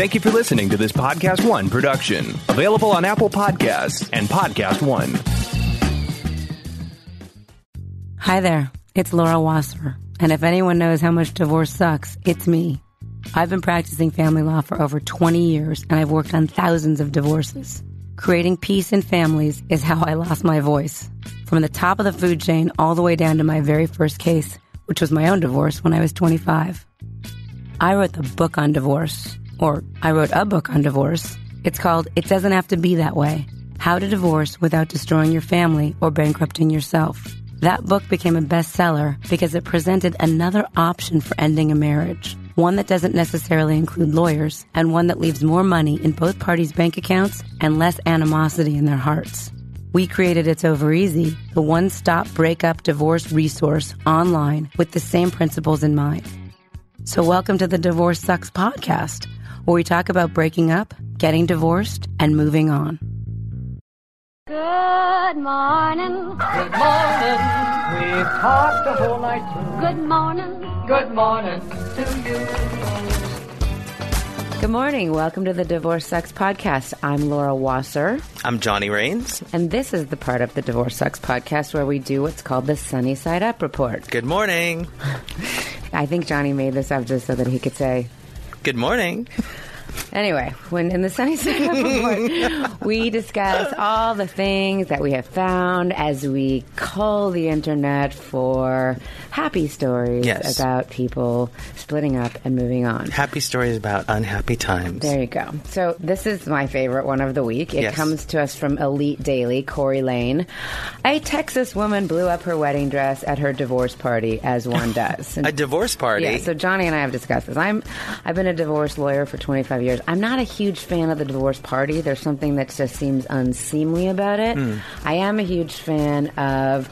Thank you for listening to this Podcast One production, available on Apple Podcasts and Podcast One. Hi there, it's Laura Wasser, and if anyone knows how much divorce sucks, it's me. I've been practicing family law for over 20 years, and I've worked on thousands of divorces. Creating peace in families is how I lost my voice. From the top of the food chain all the way down to my very first case, which was my own divorce when I was 25. I wrote the book on divorce, or I wrote a book on divorce. It's called It Doesn't Have to Be That Way How to Divorce Without Destroying Your Family or Bankrupting Yourself. That book became a bestseller because it presented another option for ending a marriage. One that doesn't necessarily include lawyers, and one that leaves more money in both parties' bank accounts and less animosity in their hearts. We created It's Over Easy, the one stop breakup divorce resource online with the same principles in mind. So, welcome to the Divorce Sucks podcast, where we talk about breaking up, getting divorced, and moving on. Good morning. Good morning. We've talked the whole night through. Good morning. Good morning to you. Good morning. Welcome to the Divorce Sucks podcast. I'm Laura Wasser, I'm Johnny Rains. and this is the part of the Divorce Sucks podcast where we do what's called the Sunny Side Up Report. Good morning. I think Johnny made this up just so that he could say, Good morning. Anyway, when in the Sunny Side report, we discuss all the things that we have found as we cull the internet for happy stories Yes. about people splitting up and moving on. Happy stories about unhappy times. There you go. So this is my favorite one of the week. It Yes. comes to us from Elite Daily, Corey Lane. A Texas woman blew up her wedding dress at her divorce party, as one does. A divorce party. Yeah, so Johnny and I have discussed this. I'm I've been a divorce lawyer for 25 years. I'm not a huge fan of the divorce party. There's something that just seems unseemly about it. Hmm. I am a huge fan of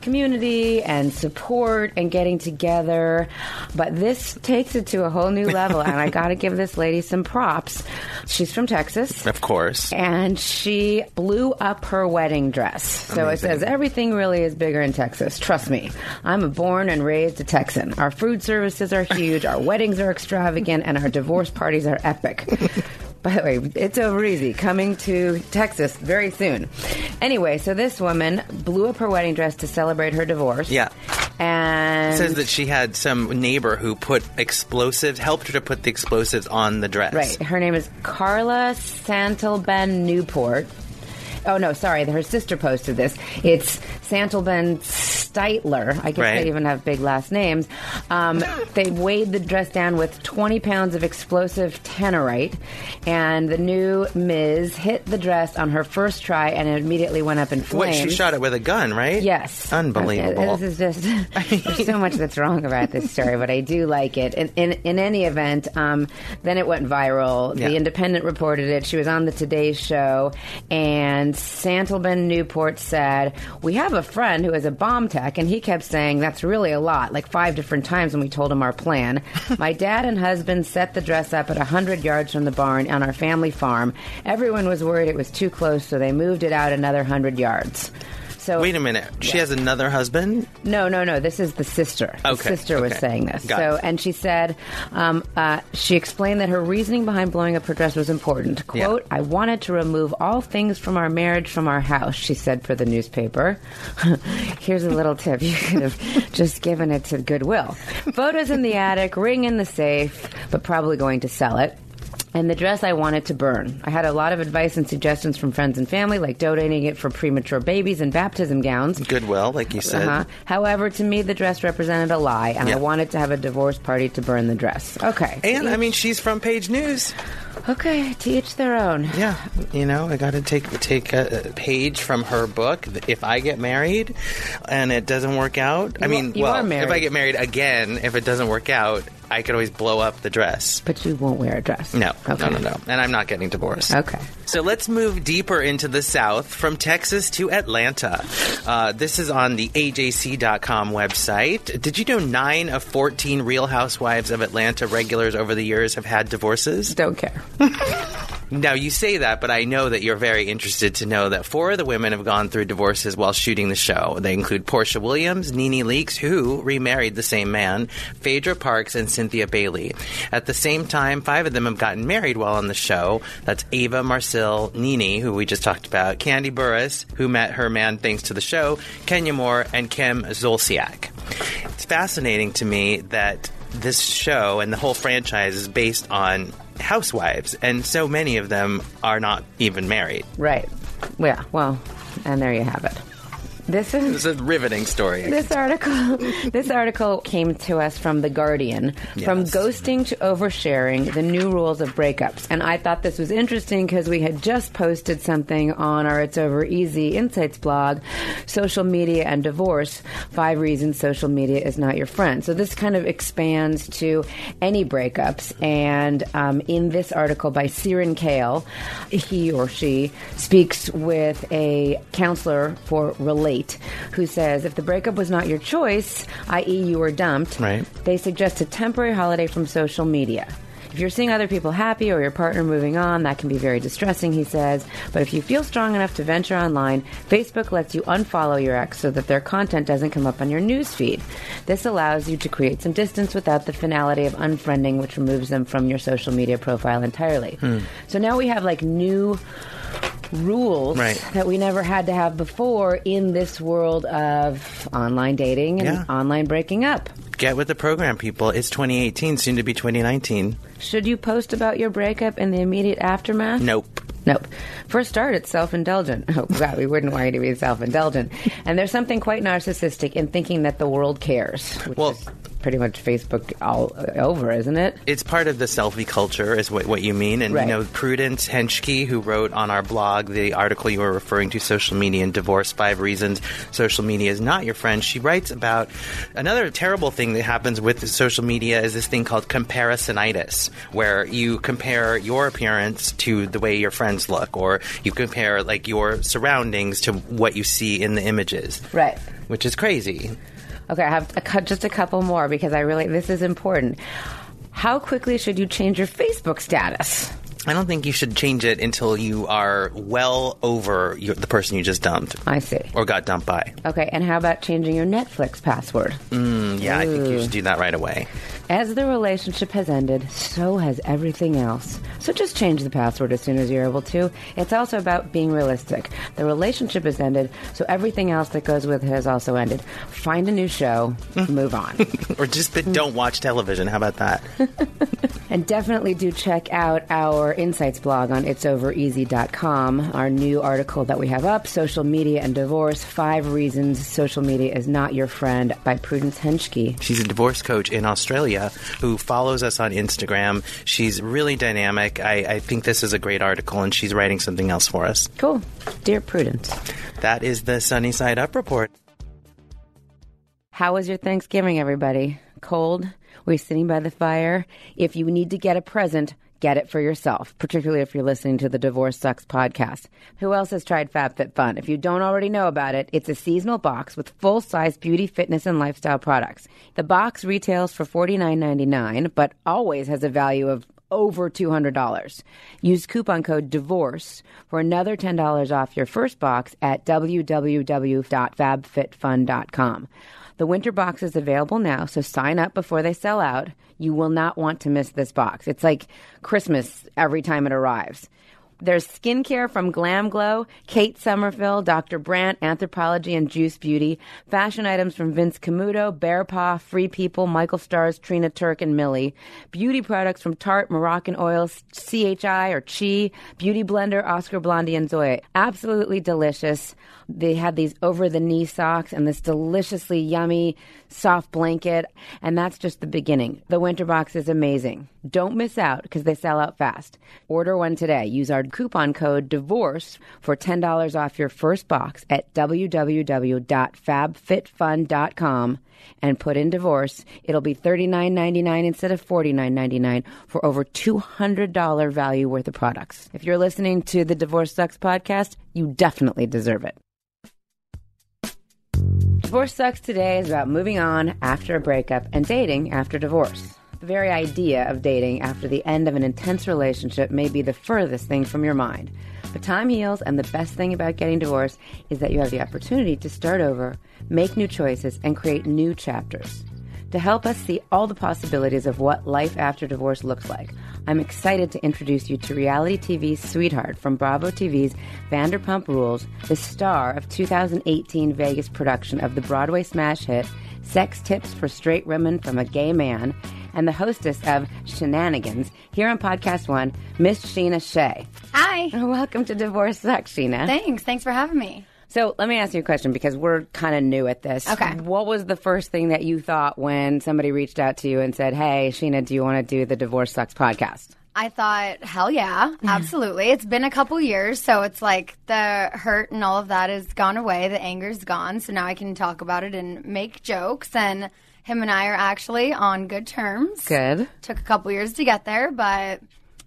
community and support and getting together, but this takes it to a whole new level and I got to give this lady some props. She's from Texas. of course. And she blew up her wedding dress. So Amazing. it says everything really is bigger in Texas. Trust me. I'm a born and raised a Texan. Our food services are huge, our weddings are extravagant, and our divorce parties are epic. By the way, it's over easy. Coming to Texas very soon. Anyway, so this woman blew up her wedding dress to celebrate her divorce. Yeah. And says that she had some neighbor who put explosives, helped her to put the explosives on the dress. Right. Her name is Carla Santelben Newport. Oh no, sorry. Her sister posted this. It's Santelben Steitler. I guess Right. they even have big last names. Um, they weighed the dress down with 20 pounds of explosive tannerite, and the new Ms. hit the dress on her first try, and it immediately went up in What, flames. she shot it with a gun, right? Yes. Unbelievable. This is just there's so much that's wrong about this story, but I do like it. In in, in any event, um, then it went viral. Yeah. The Independent reported it. She was on the Today Show, and Santelben Newport said, "We have a friend who is a bomb tech, and he kept saying that's really a lot, like five different times when we told him our plan. My dad and husband set the dress up at hundred yards from the barn on our family farm. Everyone was worried it was too close, so they moved it out another hundred yards." So Wait a minute. She has another husband? no, no, no. This is the sister. The Okay, sister was saying this. Got so, it. and she said, um, uh, she explained that her reasoning behind blowing up her dress was important. Yeah. Quote, I wanted to remove all things from our marriage from our house, she said for the newspaper. Here's a little tip. You could have just given it to Goodwill. Photos in the attic, ring in the safe, but probably going to sell it. And the dress I wanted to burn. I had a lot of advice and suggestions from friends and family, like donating it for premature babies and baptism gowns. Goodwill, like you said. Uh-huh. However, to me, the dress represented a lie, and I wanted to have a divorce party to burn the dress. Okay. And I mean, she's from Page News. okay, to each their own. Yeah, you know, I got to take take a, a page from her book. If I get married and it doesn't work out, I mean, you well, if I get married again, if it doesn't work out, I could always blow up the dress. But you won't wear a dress. No, Okay. no, no, no. And I'm not getting divorced. Okay. So let's move deeper into the South from Texas to Atlanta. Uh, this is on the AJC.com website. Did you know nine of 14 Real Housewives of Atlanta regulars over the years have had divorces? Don't care. Now you say that, but I know that you're very interested to know that four of the women have gone through divorces while shooting the show. They include Porsha Williams, Nene Leakes, who remarried the same man, Phaedra Parks, and Cynthia Bailey. At the same time, five of them have gotten married while on the show. That's Eva Marcille, Nene, who we just talked about, Kandi Burruss, who met her man thanks to the show, Kenya Moore, and Kim Zolciak. It's fascinating to me that this show and the whole franchise is based on housewives, and so many of them are not even married. Right. Yeah. Well, and there you have it. This is It's a riveting story. This article, this article came to us from the Guardian, from ghosting to oversharing, the new rules of breakups. And I thought this was interesting because we had just posted something on our It's Over Easy Insights blog, social media and divorce, five reasons social media is not your friend. So this kind of expands to any breakups. And um, in this article by Sirin Kale, he or she speaks with a counselor for Relate, who says if the breakup was not your choice, i.e., you were dumped, Right. they suggest a temporary holiday from social media. If you're seeing other people happy or your partner moving on, that can be very distressing, he says. But if you feel strong enough to venture online, Facebook lets you unfollow your ex so that their content doesn't come up on your news feed. This allows you to create some distance without the finality of unfriending, which removes them from your social media profile entirely. Hmm. So now we have like new rules Right. that we never had to have before in this world of online dating and Yeah. online breaking up. Get with the program, people. It's 2018, soon to be 2019. Should you post about your breakup in the immediate aftermath? Nope. Nope. For a start, it's self indulgent. Oh, God, we wouldn't want you to be self indulgent. And there's something quite narcissistic in thinking that the world cares, which Well- is pretty much Facebook all over, isn't it? It's part of the selfie culture, is what, what you mean. And, Right. you know, Prudence Henschke, who wrote on our blog the article you were referring to, Social Media and Divorce Five Reasons Social Media is Not Your Friend, she writes about another terrible thing that happens with social media is this thing called comparisonitis, where you compare your appearance to the way your friends look, or you compare, like, your surroundings to what you see in the images, Right. which is crazy. Okay, I have a, just a couple more because I really, this is important. How quickly should you change your Facebook status? I don't think you should change it until you are well over your, the person you just dumped I see. or got dumped by. Okay, and how about changing your Netflix password? Mm, yeah, I think you should do that right away. As the relationship has ended, so has everything else. So just change the password as soon as you're able to. It's also about being realistic. The relationship has ended, so everything else that goes with it has also ended. Find a new show, move on. or just don't watch television. How about that? And definitely do check out our insights blog on itsovereasy.com, our new article that we have up Social Media and Divorce Five Reasons Social Media is Not Your Friend by Prudence Henschke. She's a divorce coach in Australia who follows us on Instagram. She's really dynamic. I, I think this is a great article, and she's writing something else for us. Cool. Dear Prudence. That is the Sunny Side Up report. How was your Thanksgiving, everybody? Cold? We're sitting by the fire? If you need to get a present, get it for yourself, particularly if you're listening to the Divorce Sucks podcast. Who else has tried FabFitFun? If you don't already know about it, it's a seasonal box with full size beauty, fitness, and lifestyle products. The box retails for $49.99, but always has a value of over $200. Use coupon code DIVORCE for another $10 off your first box at www.fabfitfun.com. The winter box is available now, so sign up before they sell out. You will not want to miss this box. It's like Christmas every time it arrives. There's skincare from Glam Glow, Kate Somerville, Dr. Brandt, Anthropologie, and Juice Beauty. Fashion items from Vince Camuto, Bear Paw, Free People, Michael Stars, Trina Turk, and Millie. Beauty products from Tarte, Moroccan Oils, CHI or Chi, Beauty Blender, Oscar Blandi, and Zoya. Absolutely delicious. They had these over the knee socks and this deliciously yummy soft blanket. And that's just the beginning. The winter box is amazing. Don't miss out because they sell out fast. Order one today. Use our coupon code DIVORCE for $10 off your first box at www.fabfitfun.com and put in divorce. It'll be $39.99 instead of $49.99 for over $200 value worth of products. If you're listening to the Divorce Sucks podcast, you definitely deserve it. Divorce Sucks today is about moving on after a breakup and dating after divorce. The very idea of dating after the end of an intense relationship may be the furthest thing from your mind. But time heals, and the best thing about getting divorced is that you have the opportunity to start over, make new choices, and create new chapters. To help us see all the possibilities of what life after divorce looks like, I'm excited to introduce you to reality TV's Sweetheart from Bravo TV's Vanderpump Rules, the star of 2018 Vegas production of the Broadway smash hit Sex Tips for Straight Women from a Gay Man, and the hostess of Scheananigans here on Podcast One, Miss Scheana Shay. Hi. Welcome to Divorce Sucks, Scheana. Thanks. Thanks for having me. So let me ask you a question because we're kind of new at this. Okay. What was the first thing that you thought when somebody reached out to you and said, "Hey, Scheana, do you want to do the Divorce Sucks podcast?" I thought, hell yeah, absolutely. it's been a couple years, so it's like the hurt and all of that has gone away. The anger's gone, so now I can talk about it and make jokes. And him and I are actually on good terms. Good. Took a couple years to get there, but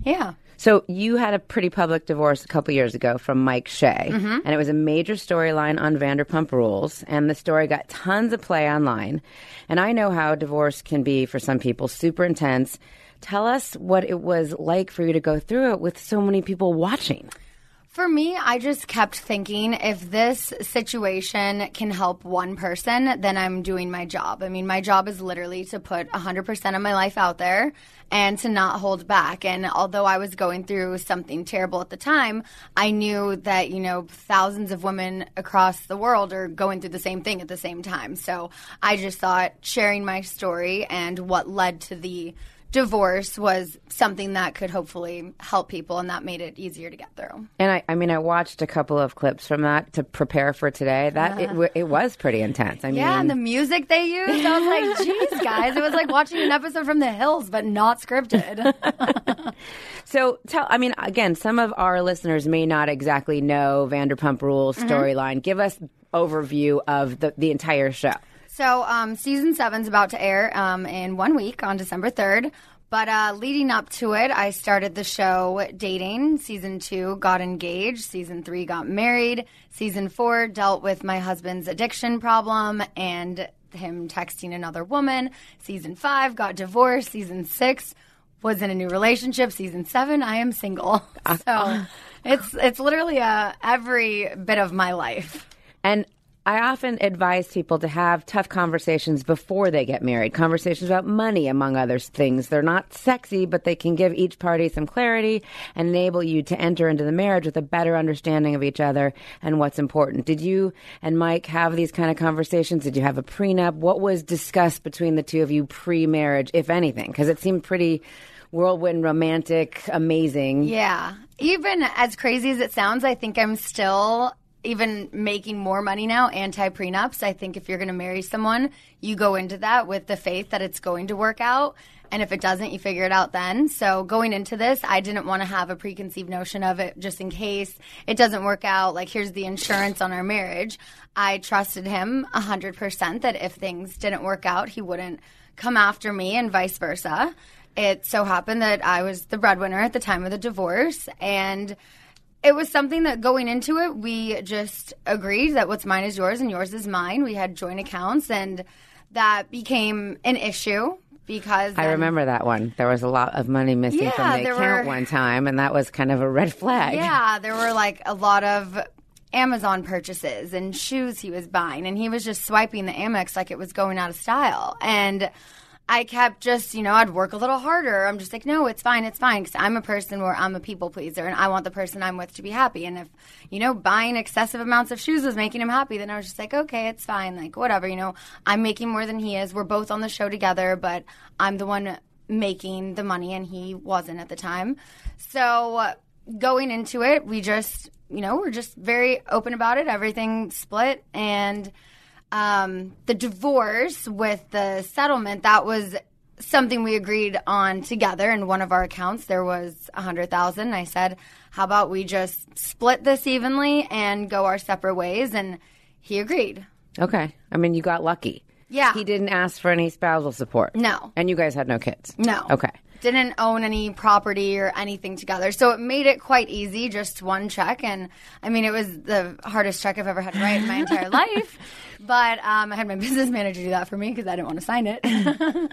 yeah. So you had a pretty public divorce a couple years ago from Mike Shay, Mm-hmm. and it was a major storyline on Vanderpump Rules, and the story got tons of play online. And I know how divorce can be for some people, super intense. Tell us what it was like for you to go through it with so many people watching. For me, I just kept thinking if this situation can help one person, then I'm doing my job. I mean, my job is literally to put 100% of my life out there and to not hold back. And although I was going through something terrible at the time, I knew that, you know, thousands of women across the world are going through the same thing at the same time. So I just thought sharing my story and what led to the divorce was something that could hopefully help people and that made it easier to get through. And I, I mean, I watched a couple of clips from that to prepare for today. That it, it was pretty intense. I Yeah, mean, and the music they used, I was like, "Geez, guys!" It was like watching an episode from The Hills, but not scripted. so tell. I mean, again, some of our listeners may not exactly know Vanderpump Rules Mm-hmm. storyline. Give us overview of the the entire show. So, um, season seven's about to air um, in one week on December third. But uh, leading up to it, I started the show dating. Season two got engaged. Season three got married. Season four dealt with my husband's addiction problem and him texting another woman. Season five got divorced. Season six was in a new relationship. Season seven, I am single. So it's it's literally uh, every bit of my life. And I often advise people to have tough conversations before they get married. Conversations about money, among other things. They're not sexy, but they can give each party some clarity and enable you to enter into the marriage with a better understanding of each other and what's important. Did you and Mike have these kind of conversations? Did you have a prenup? What was discussed between the two of you pre marriage, if anything? Because it seemed pretty whirlwind, romantic, amazing. Yeah. Even as crazy as it sounds, I think I'm still even making more money now anti prenups. I think if you're going to marry someone, you go into that with the faith that it's going to work out. And if it doesn't, you figure it out then. So going into this, I didn't want to have a preconceived notion of it just in case it doesn't work out. Like, here's the insurance on our marriage. I trusted him 100% that if things didn't work out, he wouldn't come after me and vice versa. It so happened that I was the breadwinner at the time of the divorce. And it was something that going into it, we just agreed that what's mine is yours and yours is mine. We had joint accounts, and that became an issue because I remember that one. There was a lot of money missing from the account were- one time, and that was kind of a red flag. Yeah, there were like a lot of Amazon purchases and shoes he was buying, and he was just swiping the Amex like it was going out of style. And I kept just, you know, I'd work a little harder. I'm just like, no, it's fine, it's fine. Because I'm a person where I'm a people pleaser and I want the person I'm with to be happy. And if, you know, buying excessive amounts of shoes was making him happy, then I was just like, okay, it's fine. Like, whatever, you know, I'm making more than he is. We're both on the show together, but I'm the one making the money and he wasn't at the time. So going into it, we just, you know, we're just very open about it. Everything split and um, the divorce with the settlement that was something we agreed on together in one of our accounts there was a hundred thousand i said how about we just split this evenly and go our separate ways and he agreed Okay. I mean, you got lucky. Yeah. He didn't ask for any spousal support. No. And you guys had no kids. No. Okay. Didn't own any property or anything together. So it made it quite easy, just one check. And I mean, it was the hardest check I've ever had to write in my entire life. But um, I had my business manager do that for me because I didn't want to sign it.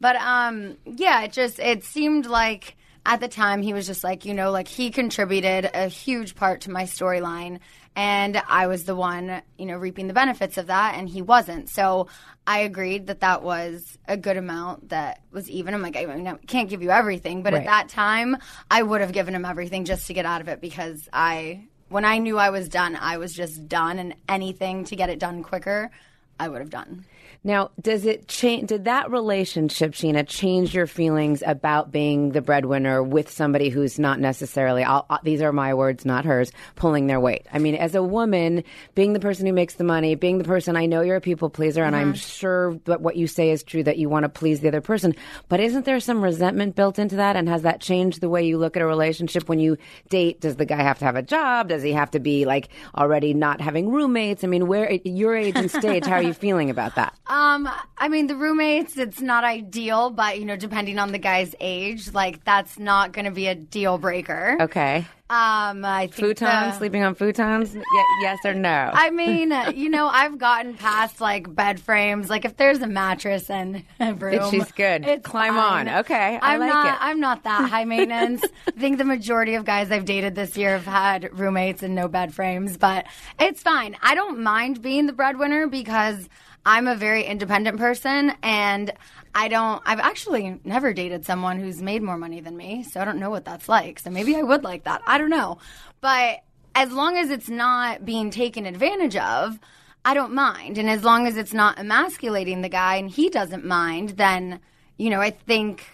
but um, yeah, it just it seemed like at the time he was just like you know like he contributed a huge part to my storyline and i was the one you know reaping the benefits of that and he wasn't so i agreed that that was a good amount that was even i'm like i mean, I can't give you everything but Right. at that time i would have given him everything just to get out of it because i when i knew i was done i was just done and anything to get it done quicker i would have done Now, does it change? Did that relationship, Scheana, change your feelings about being the breadwinner with somebody who's not necessarily? I'll, these are my words, not hers. Pulling their weight. I mean, as a woman, being the person who makes the money, being the person I know you're a people pleaser, and I'm uh-huh. sure that what you say is true that you want to please the other person. But isn't there some resentment built into that? And has that changed the way you look at a relationship when you date? Does the guy have to have a job? Does he have to be like already not having roommates? I mean, where at your age and stage, how are you feeling about that? Um, I mean, the roommates, it's not ideal, but you know, depending on the guy's age, like that's not going to be a deal breaker. Okay. Um, I think Futons, the- sleeping on futons? Ye- yes or no? I mean, you know, I've gotten past like bed frames. Like if there's a mattress and a room, she's good. Climb fine. on. Okay, I I'm like not. it. I'm not that high maintenance. I think the majority of guys I've dated this year have had roommates and no bed frames, but it's fine. I don't mind being the breadwinner because I'm a very independent person and. I don't. I've actually never dated someone who's made more money than me, so I don't know what that's like. So maybe I would like that. I don't know, but as long as it's not being taken advantage of, I don't mind. And as long as it's not emasculating the guy and he doesn't mind, then, you know, I think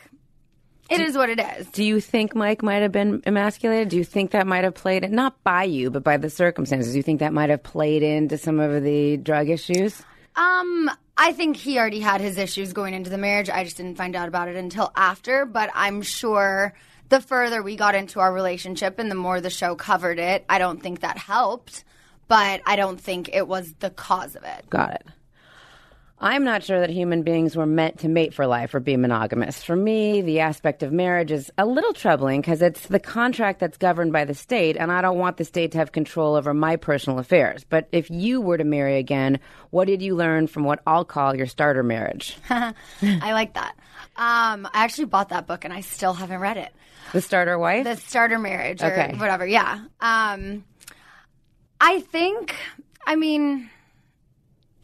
it is what it is. Do you think Mike might have been emasculated? Do you think that might have played it, not by you, but by the circumstances? Do you think that might have played into some of the drug issues? Um, I think he already had his issues going into the marriage. I just didn't find out about it until after, but I'm sure the further we got into our relationship and the more the show covered it, I don't think that helped, but I don't think it was the cause of it. Got it. I'm not sure that human beings were meant to mate for life or be monogamous. For me, the aspect of marriage is a little troubling because it's the contract that's governed by the state, and I don't want the state to have control over my personal affairs. But if you were to marry again, what did you learn from what I'll call your starter marriage? I like that. Um, I actually bought that book and I still haven't read it. The starter wife? the starter marriage or Okay. whatever. Yeah. Um, I think. I mean,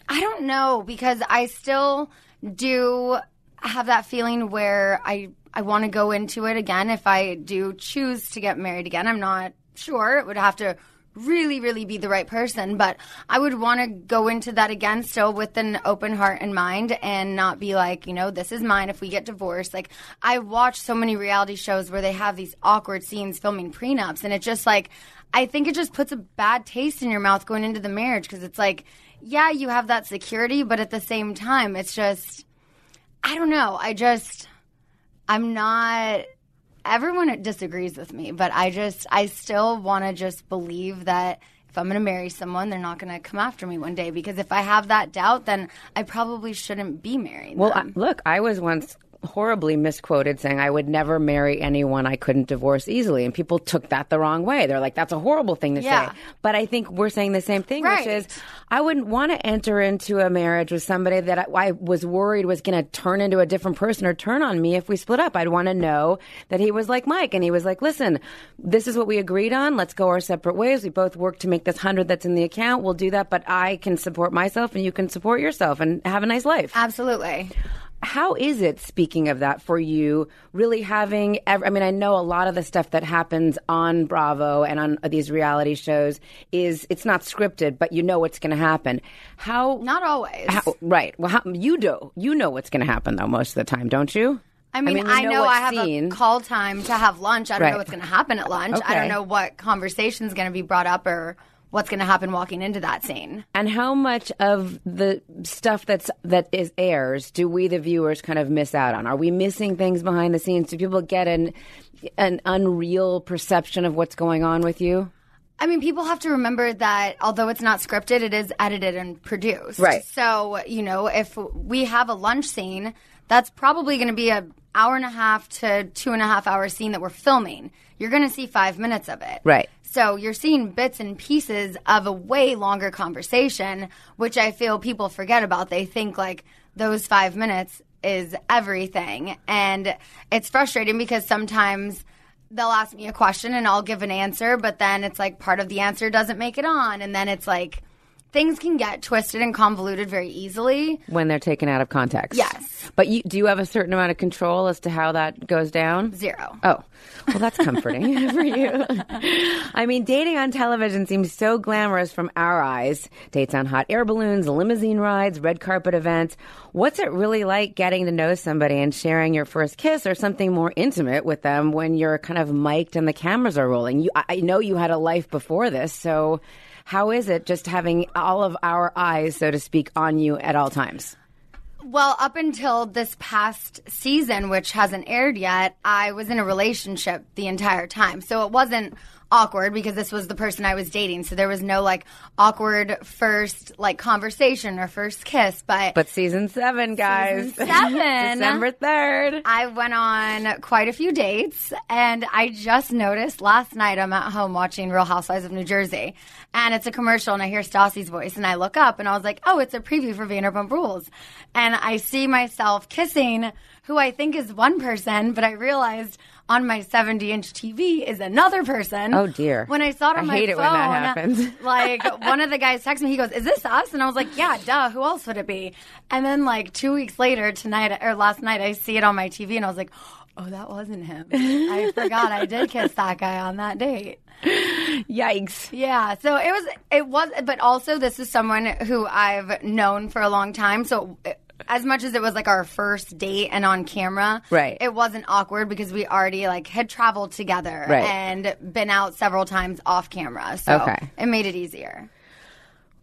I don't know because I still do have that feeling where I I want to go into it again if I do choose to get married again. I'm not sure. It would have to really really be the right person, but I would want to go into that again still with an open heart and mind and not be like, you know, this is mine if we get divorced. Like I watch so many reality shows where they have these awkward scenes filming prenups and it just like I think it just puts a bad taste in your mouth going into the marriage because it's like yeah, you have that security, but at the same time, it's just, I don't know. I just, I'm not, everyone disagrees with me, but I just, I still want to just believe that if I'm going to marry someone, they're not going to come after me one day because if I have that doubt, then I probably shouldn't be married. Well, I, look, I was once horribly misquoted saying I would never marry anyone I couldn't divorce easily. And people took that the wrong way. They're like, that's a horrible thing to Yeah. say. But I think we're saying the same thing, Right. which is I wouldn't want to enter into a marriage with somebody that I, I was worried was going to turn into a different person or turn on me if we split up. I'd want to know that he was like Mike and he was like, listen, this is what we agreed on. Let's go our separate ways. We both work to make this hundred that's in the account. We'll do that, but I can support myself and you can support yourself and have a nice life. Absolutely. How is it, speaking of that, for you really having? ev- I mean, I know a lot of the stuff that happens on Bravo and on these reality shows is it's not scripted, but you know what's going to happen. How? Not always. how right. Well, how, you do. You know what's going to happen though most of the time, don't you? I mean, you I know, what I have scene. a call time to have lunch. I don't Right. know what's going to happen at lunch. I don't know what conversation's going to be brought up or what's going to happen walking into that scene. And how much of the stuff that's that is airs do we the viewers kind of miss out on? Are we missing things behind the scenes? Do people get an an unreal perception of what's going on with you? I mean, people have to remember that although it's not scripted, it is edited and produced. Right. So, you know, if we have a lunch scene, that's probably going to be a hour and a half to two and a half hour scene that we're filming. You're going to see five minutes of it. Right. So you're seeing bits and pieces of a way longer conversation, which I feel people forget about. They think like those five minutes is everything. And it's frustrating because sometimes they'll ask me a question and I'll give an answer, but then it's like part of the answer doesn't make it on. And then it's like things can get twisted and convoluted very easily. When they're taken out of context. Yes. But you, do you have a certain amount of control as to how that goes down? Zero. Oh, well, that's comforting for you. I mean, dating on television seems so glamorous from our eyes. Dates on hot air balloons, limousine rides, red carpet events. What's it really like getting to know somebody and sharing your first kiss or something more intimate with them when you're kind of mic'd and the cameras are rolling? You, I I know you had a life before this, so how is it just having all of our eyes, so to speak, on you at all times? Well, up until this past season, which hasn't aired yet, I was in a relationship the entire time. So it wasn't awkward because this was the person I was dating. So there was no like awkward first like conversation or first kiss. But, But season seven, guys. Season seven. December 3rd. I went on quite a few dates, and I just noticed last night I'm at home watching Real Housewives of New Jersey, and it's a commercial, and I hear Stassi's voice, and I look up, and I was like, oh, it's a preview for Vanderpump Rules, and I see myself kissing who I think is one person, but I realized on my 70 inch TV is another person. Oh, dear. When I saw it on I my hate it when that happens. like one of the guys texted me, he goes, "Is this us?" And I was like, "Yeah, duh. Who else would it be?" And then like two weeks later, tonight or last night, I see it on my TV, and I was like, "Oh, that wasn't him. I forgot I did kiss that guy on that date." Yikes. Yeah, so it was, it was, but also this is someone who I've known for a long time, so. It, as much as it was like our first date and on camera, Right. It wasn't awkward because we already like had traveled together Right. and been out several times off camera, so Okay. it made it easier.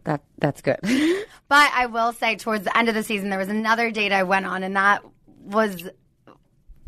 That that's good. But I will say, towards the end of the season, there was another date I went on, and that was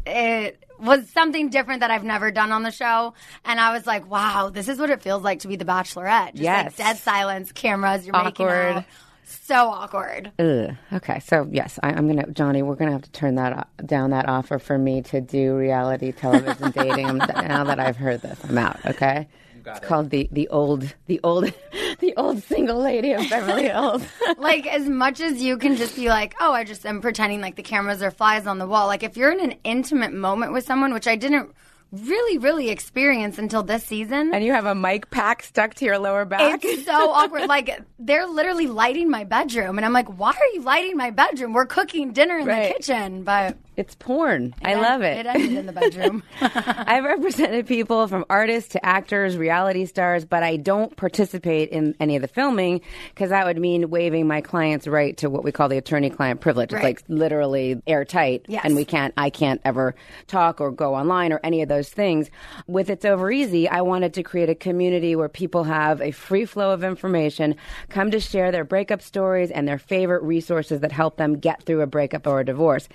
it was something different that I've never done on the show. And I was like, wow, this is what it feels like to be the Bachelorette. Just Yes. like dead silence, cameras, you're making Awkward. out. So awkward. Ugh. Okay, so yes, I, I'm gonna, Johnny. We're gonna have to turn that o- down that offer for me to do reality television dating. I'm, now that I've heard this, I'm out. Okay. It's called the the old the old the old single lady of Beverly Hills. like as much as you can just be like, oh, I just am pretending like the cameras are flies on the wall. Like if you're in an intimate moment with someone, which I didn't really, really experienced until this season. and you have a mic pack stuck to your lower back. It's so awkward. Like they're literally lighting my bedroom, and I'm like, "Why are you lighting my bedroom? We're cooking dinner in Right. the kitchen." But It's porn. I love it. It ended in the bedroom. I've represented people from artists to actors, reality stars, but I don't participate in any of the filming because that would mean waiving my client's right to what we call the attorney-client privilege. It's like literally airtight, Yes. and we can't. I can't ever talk or go online or any of those things. With It's Over Easy, I wanted to create a community where people have a free flow of information, come to share their breakup stories and their favorite resources that help them get through a breakup or a divorce.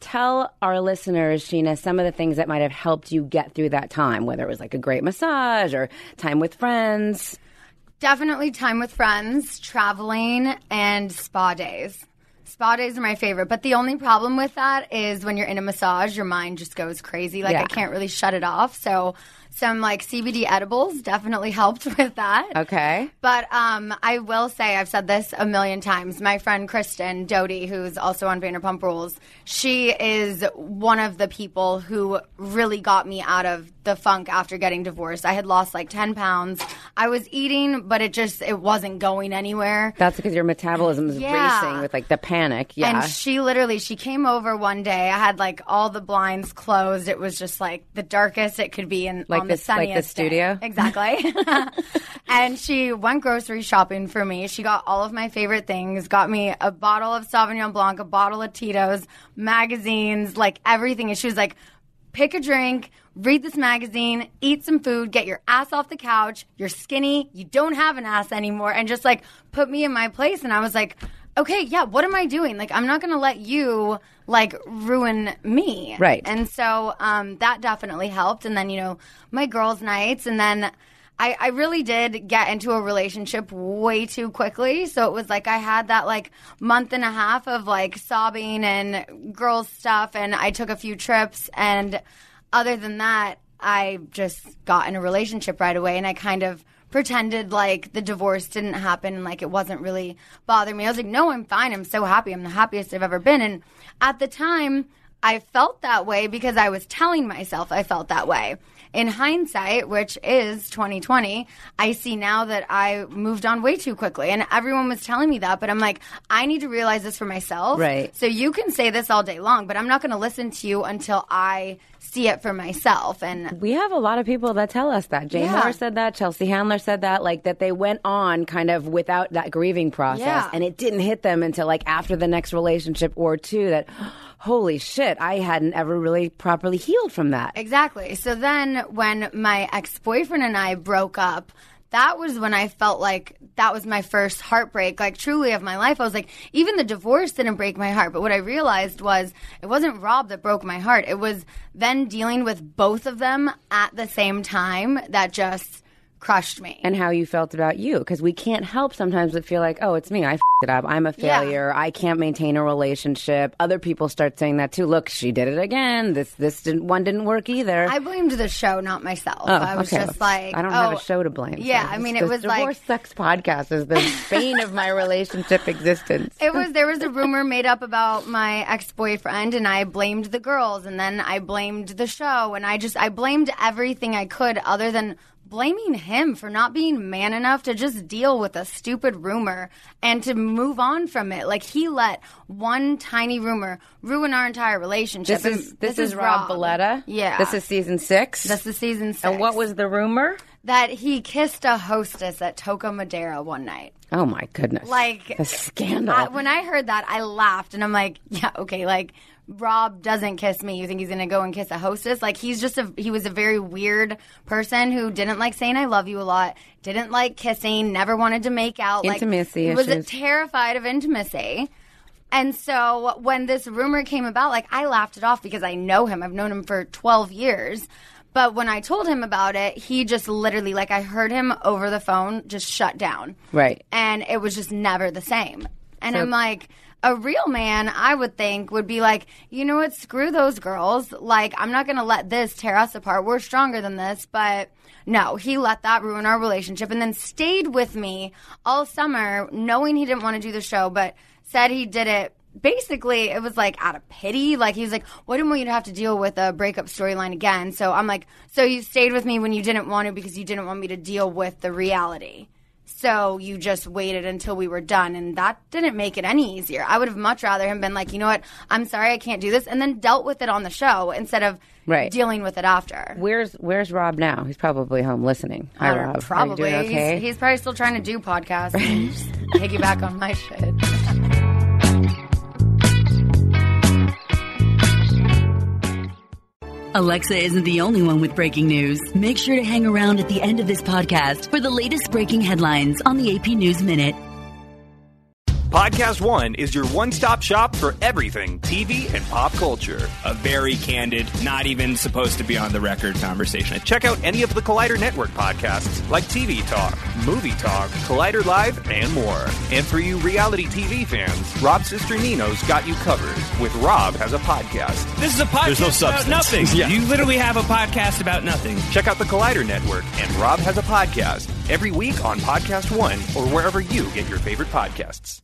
Tell our listeners, Scheana, some of the things that might have helped you get through that time, whether it was like a great massage or time with friends. Definitely time with friends, traveling, and spa days. Spa days are my favorite, but the only problem with that is when you're in a massage, your mind just goes crazy. Like Yeah. I can't really shut it off. So some like CBD edibles definitely helped with that. Okay. But um, I will say, I've said this a million times. My friend Kristen Doute, who's also on Vanderpump Rules, she is one of the people who really got me out of the funk after getting divorced. I had lost like 10 pounds. I was eating, but it just, it wasn't going anywhere. That's because your metabolism is Yeah. racing with like the panic. Yeah. And she literally, she came over one day. I had like all the blinds closed. It was just like the darkest it could be, in Like on the this- like the sunniest day. studio? exactly. and she went grocery shopping for me. She got all of my favorite things. Got me a bottle of Sauvignon Blanc, a bottle of Tito's, magazines, like everything. And she was like. Pick a drink, read this magazine, eat some food, get your ass off the couch. You're skinny, you don't have an ass anymore, and just like put me in my place. And I was like, okay, yeah, what am I doing? Like, I'm not going to let you like ruin me. Right. And so um, that definitely helped. And then, you know, my girls' nights. And then I, I really did get into a relationship way too quickly. So it was like I had that like month and a half of like sobbing and girls stuff, and I took a few trips. And other than that, I just got in a relationship right away, and I kind of pretended like the divorce didn't happen and like it wasn't really bothering me. I was like, no, I'm fine. I'm so happy. I'm the happiest I've ever been. And at the time, I felt that way because I was telling myself I felt that way. In hindsight, which is 2020, I see now that I moved on way too quickly. And everyone was telling me that, but I'm like, I need to realize this for myself. Right. So you can say this all day long, but I'm not going to listen to you until I see it for myself. And We have a lot of people that tell us that. Jane Yeah. Moore said that. Chelsea Handler said that. Like that they went on kind of without that grieving process, Yeah. and it didn't hit them until like after the next relationship or two. That holy shit, I hadn't ever really properly healed from that. Exactly. So then when my ex boyfriend and I broke up, that was when I felt like that was my first heartbreak, like truly of my life. I was like, even the divorce didn't break my heart. But what I realized was it wasn't Rob that broke my heart. It was then dealing with both of them at the same time that just crushed me. and how you felt about you because we can't help sometimes but feel like oh it's me I i f- it up i'm a Yeah. failure i can't maintain a relationship other people start saying that too look she did it again this this didn't, one didn't work either I blamed the show, not myself. Oh, I was okay. just like, I don't have oh, a show to blame. Yeah, so I mean, it was this like divorce sex podcast is the bane of my relationship existence. It was there was a rumor made up about my ex boyfriend, and I blamed the girls, and then I blamed the show, and I just I blamed everything I could, other than blaming him for not being man enough to just deal with a stupid rumor and to move on from it. Like he let one tiny rumor ruin our entire relationship. This And is this, is, Rob Valletta. Yeah, this is season six. this is season six. and what was the rumor? that he kissed a hostess at Toca Madera one night. Oh my goodness! Like the scandal. I, when I heard that, I laughed and I'm like, yeah, okay, like Rob doesn't kiss me. You think he's gonna go and kiss a hostess? Like he's just a he was a very weird person who didn't like saying I love you a lot, didn't like kissing, never wanted to make out. Intimacy like, was terrified of intimacy. And so when this rumor came about, like I laughed it off because I know him. I've known him for 12 years. But when I told him about it, he just literally, like, I heard him over the phone just shut down. Right. And it was just never the same. And I'm like, a real man, I would think, would be like, you know what, screw those girls. Like, I'm not going to let this tear us apart. We're stronger than this. But no, he let that ruin our relationship and then stayed with me all summer, knowing he didn't want to do the show, but said he did it. Basically, it was like out of pity. Like, he was like, well, I didn't want you to have to deal with a breakup storyline again. So I'm like, so you stayed with me when you didn't want to because you didn't want me to deal with the reality. So you just waited until we were done, and that didn't make it any easier. I would have much rather him been like, you know what, I'm sorry, I can't do this, and then dealt with it on the show instead of Right. dealing with it after. Where's Where's Rob now? He's probably home listening. Hi, Uh, Rob. Probably. Are you doing okay? he's, he's probably still trying to do podcasts and just piggyback on my shit. Alexa isn't the only one with breaking news. Make sure to hang around at the end of this podcast for the latest breaking headlines on the AP News Minute. Podcast One is your one stop shop for everything TV and pop culture. a very candid, not even supposed to be on the record conversation. Check out any of the Collider Network podcasts like TV Talk, Movie Talk, Collider Live, and more. And for you reality TV fans, Rob Cesternino's got you covered with Rob has a podcast. This is a podcast There's no about substance. nothing. Yeah. You literally have a podcast about nothing. Check out the Collider Network and Rob has a podcast every week on Podcast One or wherever you get your favorite podcasts.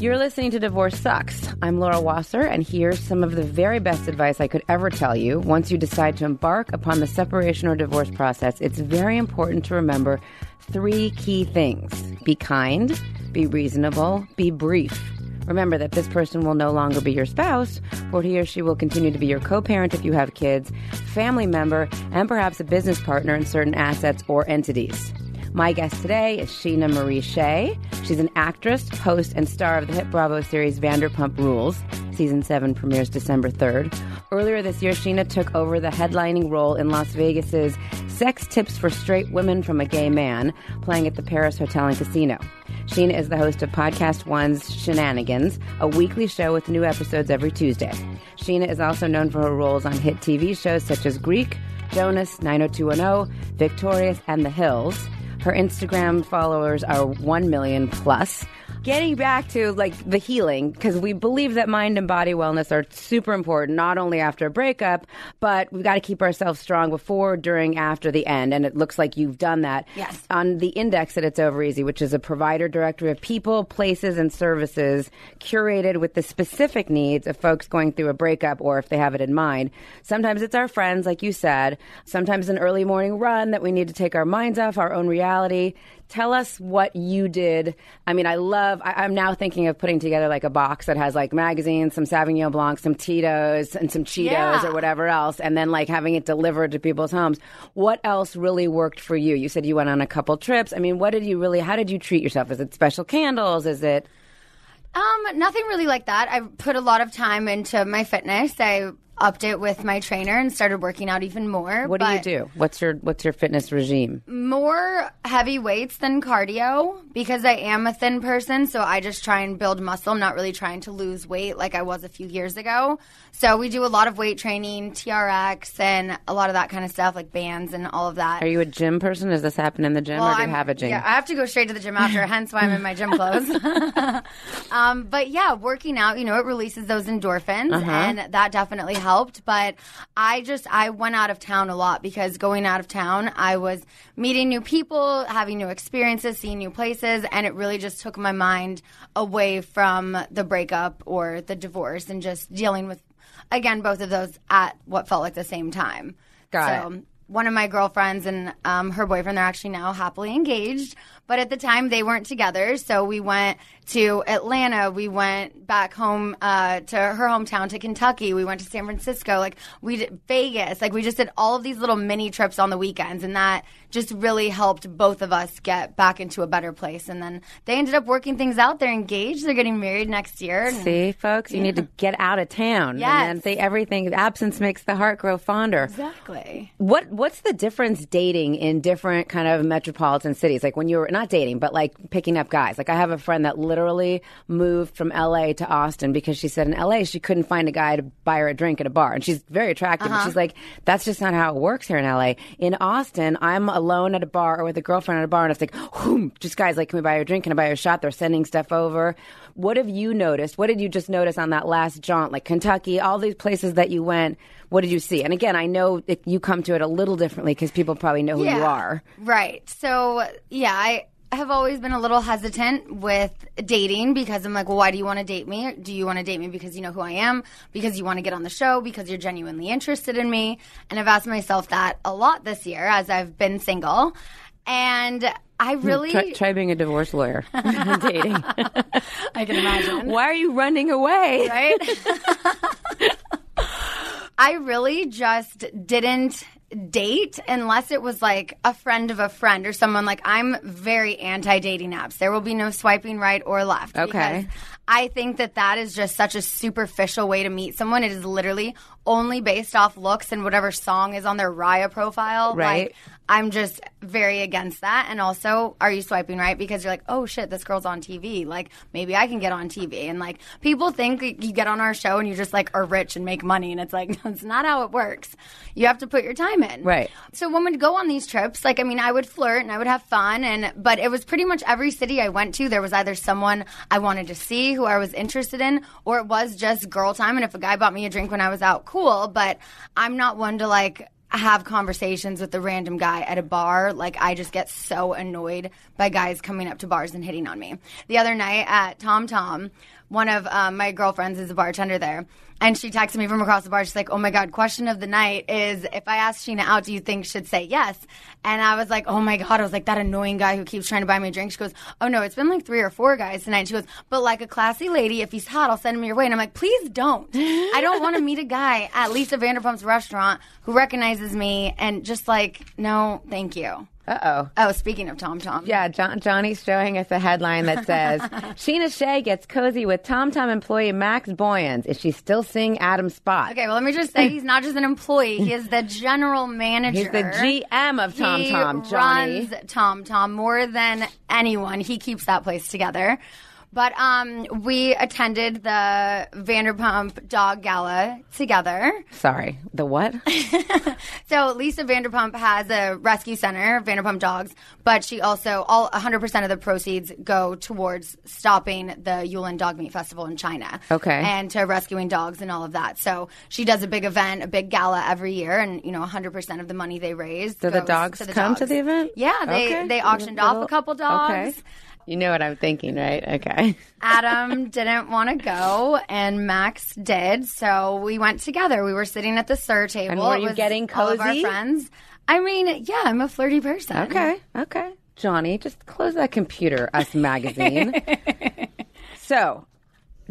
You're mm-hmm. listening to Divorce Sucks. I'm Laura Wasser, and here's some of the very best advice I could ever tell you. Once you decide to embark upon the separation or divorce process, it's very important to remember three key things be kind, be reasonable, be brief. Remember that this person will no longer be your spouse, but he or she will continue to be your co parent if you have kids, family member, and perhaps a business partner in certain assets or entities. My guest today is Scheana Marie Shay. She's an actress, host, and star of the hit Bravo series Vanderpump Rules. Season 7 premieres December 3rd. Earlier this year, Scheana took over the headlining role in Las Vegas's Sex Tips for Straight Women from a Gay Man, playing at the Paris Hotel and Casino. Scheana is the host of Podcast One's Scheananigans, a weekly show with new episodes every Tuesday. Scheana is also known for her roles on hit TV shows such as Greek, Jonas, 90210, Victorious, and The Hills. Her Instagram followers are 1 million plus. Getting back to like the healing, because we believe that mind and body wellness are super important, not only after a breakup, but we've got to keep ourselves strong before, during, after the end. And it looks like you've done that. Yes. On the index at It's Over Easy, which is a provider directory of people, places, and services curated with the specific needs of folks going through a breakup or if they have it in mind. Sometimes it's our friends, like you said. Sometimes an early morning run that we need to take our minds off our own reality. Tell us what you did. I mean, I love, I, I'm now thinking of putting together like a box that has like magazines, some Sauvignon Blanc, some Tito's, and some Cheetos Yeah. or whatever else, and then like having it delivered to people's homes. What else really worked for you? You said you went on a couple trips. I mean, what did you really, how did you treat yourself? Is it special candles? Is it, Um, nothing really like that. I put a lot of time into my fitness. I upped it with my trainer and started working out even more. what do you do? What's your, what's your fitness regime? More heavy weights than cardio because I am a thin person. So I just try and build muscle. I'm not really trying to lose weight like I was a few years ago. So we do a lot of weight training, TRX, and a lot of that kind of stuff, like bands and all of that. Are you a gym person? Does this happen in the gym or do you I'm- have a gym? Yeah, I have to go straight to the gym after, hence why I'm in my gym clothes. um, but yeah, working out, you know, it releases those endorphins, Uh-huh. and that definitely helped. But I just I went out of town a lot because going out of town, I was meeting new people, having new experiences, seeing new places, and it really just took my mind away from the breakup or the divorce and just dealing with again both of those at what felt like the same time. Got so, it. one of my girlfriends and um, her boyfriend they're actually now happily engaged but at the time they weren't together so we went to atlanta we went back home uh, to her hometown to kentucky we went to san francisco like we did vegas like we just did all of these little mini trips on the weekends and that just really helped both of us get back into a better place and then they ended up working things out they're engaged they're getting married next year and See, folks, you need to get out of town. Yes. And then say everything, absence makes the heart grow fonder. exactly What What's the difference dating in different kind of metropolitan cities? Like when you're not dating, but like picking up guys. Like I have a friend that literally moved from LA to Austin because she said in LA she couldn't find a guy to buy her a drink at a bar, and she's very attractive. Uh-huh. But she's like, that's just not how it works here in LA. In Austin, I'm alone at a bar or with a girlfriend at a bar, and it's like, whoom, just guys like, can we buy you a drink? Can I buy you a shot? They're sending stuff over. What have you noticed? What did you just notice on that last jaunt, like Kentucky, all these places that you went? What did you see? And again, I know it, you come to it a little differently because people probably know who you are. Right. So, yeah, I have always been a little hesitant with dating because I'm like, well, why do you want to date me? Do you want to date me because you know who I am? Because you want to get on the show? Because you're genuinely interested in me? And I've asked myself that a lot this year as I've been single. And I hmm, really. Try, try being a divorce lawyer dating. I can imagine. Why are you running away? right? I really just didn't date unless it was like a friend of a friend or someone like I'm very anti dating apps. There will be no swiping right or left. Okay. I think that that is just such a superficial way to meet someone. It is literally only based off looks and whatever song is on their Raya profile. Right. Like, I'm just very against that. And also, are you swiping right? Because you're like, oh shit, this girl's on TV. Like, maybe I can get on TV. And like, people think you get on our show and you just like are rich and make money. And it's like, that's not how it works. You have to put your time in. Right. So when we'd go on these trips, like, I mean, I would flirt and I would have fun. And, but it was pretty much every city I went to, there was either someone I wanted to see who I was interested in, or it was just girl time. And if a guy bought me a drink when I was out, cool. But I'm not one to like, have conversations with a random guy at a bar. Like, I just get so annoyed by guys coming up to bars and hitting on me. The other night at Tom Tom, one of um, my girlfriends is a bartender there. And she texted me from across the bar. She's like, "Oh my god, question of the night is if I ask Scheana out, do you think should say yes?" And I was like, "Oh my god!" I was like, "That annoying guy who keeps trying to buy me a drink." She goes, "Oh no, it's been like three or four guys tonight." She goes, "But like a classy lady, if he's hot, I'll send him your way." And I'm like, "Please don't. I don't want to meet a guy at Lisa Vanderpump's restaurant who recognizes me and just like, no, thank you." Uh oh. Oh, speaking of Tom Tom, Yeah, John, Johnny's showing us a headline that says Scheana Shay gets cozy with Tom Tom employee Max Boyens. Is she still seeing Adam Spott? Okay, well, let me just say he's not just an employee; he is the general manager. He's the GM of Tom he Tom, Johnny. runs Tom Tom more than anyone. He keeps that place together. But um, we attended the Vanderpump Dog Gala together. Sorry, the what? So Lisa Vanderpump has a rescue center, Vanderpump Dogs, but she also all 100% of the proceeds go towards stopping the Yulin Dog Meat Festival in China. Okay. And to rescuing dogs and all of that. So she does a big event, a big gala every year, and you know 100% of the money they raise. Do the dogs to the come to the event? Yeah, they Okay. they auctioned off a couple dogs. Okay. You know what I'm thinking, right? Okay. Adam didn't want to go, and Max did. So we went together. We were sitting at the sir table. And were you getting all of our friends. I mean, yeah, I'm a flirty person. Okay. Okay. Johnny, just close that computer, Us Magazine. so,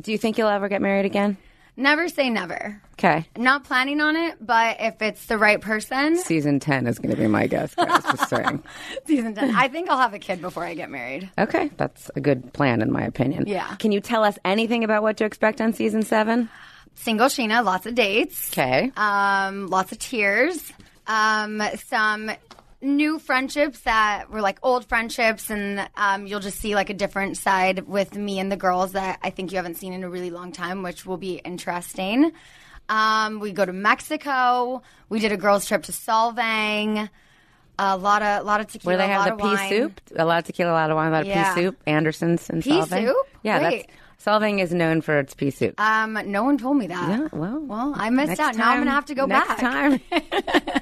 do you think you'll ever get married again? Never say never. Okay. I'm not planning on it, but if it's the right person, Season 10 is going to be my guess, guys. Just saying. season 10, I think I'll have a kid before I get married. Okay. That's a good plan, in my opinion. Yeah. Can you tell us anything about what to expect on season seven? Single Scheana, lots of dates. Okay. um, lots of tears, um, some new friendships that were like old friendships, and um, you'll just see like a different side with me and the girls that I think you haven't seen in a really long time, which will be interesting. Um, we go to Mexico. We did a girls' trip to Solvang. A lot of, a lot of tequila. Where they have the pea wine. soup? A lot of tequila, a lot of wine, a lot of Yeah. pea soup. Andersen's and Pea Solvang. soup? Yeah, Wait. that's Solvang is known for its pea soup. Um, no one told me that. yeah, well, Well, I missed out. now I'm gonna have to go next back. time.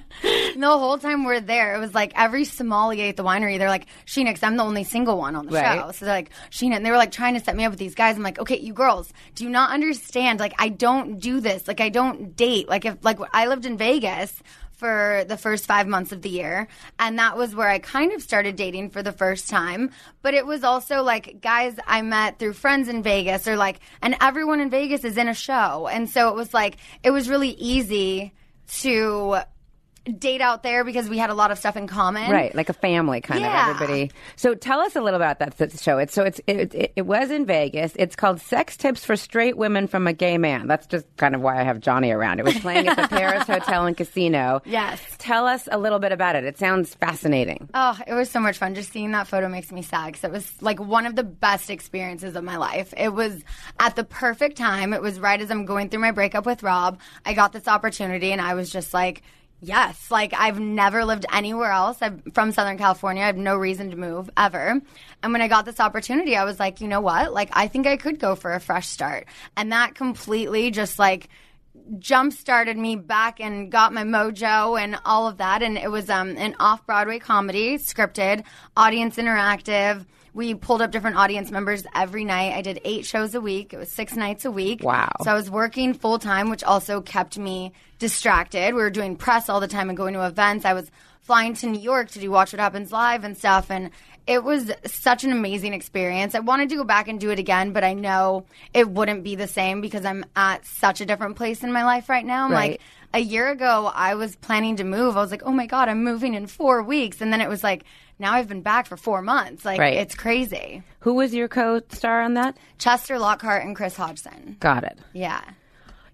The whole time we're there, it was like every sommelier at the winery, they're like, Scheana, because I'm the only single one on the Right. show. So they're like, Scheana, and they were like trying to set me up with these guys. I'm like, okay, you girls, do you not understand? Like, I don't do this. Like, I don't date. Like, if, like, I lived in Vegas for the first five months of the year. And that was where I kind of started dating for the first time. But it was also like guys I met through friends in Vegas or like, and everyone in Vegas is in a show. And so it was like, it was really easy to date out there because we had a lot of stuff in common. Right, like a family kind Yeah. of everybody. So tell us a little about that th- show. It's so it's it, it, it was in Vegas. It's called Sex Tips for Straight Women from a Gay Man. That's just kind of why I have Johnny around. It was playing at the Paris Hotel and Casino. Yes. Tell us a little bit about it. It sounds fascinating. Oh, it was so much fun. Just seeing that photo makes me sad because it was like one of the best experiences of my life. It was at the perfect time. It was right as I'm going through my breakup with Rob. I got this opportunity and I was just like, yes, like I've never lived anywhere else. I'm from Southern California. I have no reason to move ever. And when I got this opportunity, I was like, you know what? Like, I think I could go for a fresh start. And that completely just like, jump started me back and got my mojo and all of that. And it was um, an off Broadway comedy, scripted, audience interactive. We pulled up different audience members every night. I did eight shows a week. It was six nights a week. Wow. So I was working full time, which also kept me distracted. We were doing press all the time and going to events. I was flying to New York to do Watch What Happens Live and stuff. And it was such an amazing experience. I wanted to go back and do it again, but I know it wouldn't be the same because I'm at such a different place in my life right now. I'm Right. like, a year ago, I was planning to move. I was like, oh my God, I'm moving in four weeks. And then it was like, now I've been back for four months. Like, Right. it's crazy. Who was your co-star on that? Chester Lockhart and Chris Hodgson. Got it. Yeah.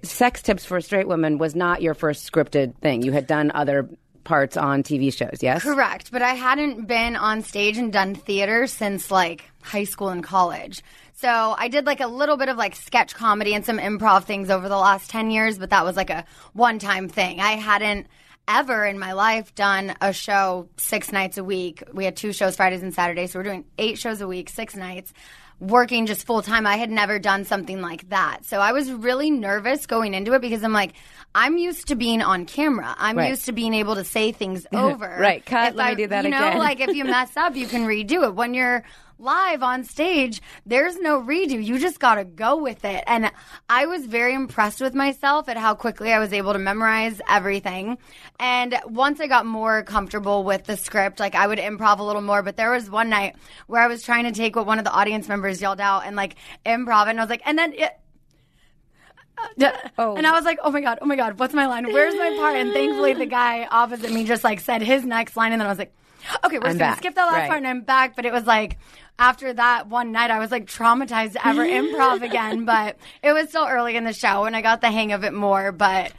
Sex Tips for Straight Women was not your first scripted thing. You had done other parts on TV shows, yes? Correct, but I hadn't been on stage and done theater since like high school and college. So I did like a little bit of like sketch comedy and some improv things over the last 10 years, but that was like a one time thing. I hadn't ever in my life done a show six nights a week. We had two shows Fridays and Saturdays, so we're doing eight shows a week, six nights. Working just full time. I had never done something like that. So I was really nervous going into it because I'm like, I'm used to being on camera. I'm Right. used to being able to say things over. Right, cut, If let me I- do that you know, again. like if you mess up, you can redo it. When you're live on stage, there's no redo. You just got to go with it. And I was very impressed with myself at how quickly I was able to memorize everything. And once I got more comfortable with the script, like I would improv a little more. But there was one night where I was trying to take what one of the audience members yelled out and like improv. And I was like, and then it, Oh. and I was like, oh my God, oh my God, what's my line? Where's my part? And thankfully the guy opposite me just like said his next line. And then I was like, okay, we're I'm just going back. to skip that last Right. part and I'm back. But it was like, after that one night, I was like traumatized to ever improv again. But it was still early in the show and I got the hang of it more. But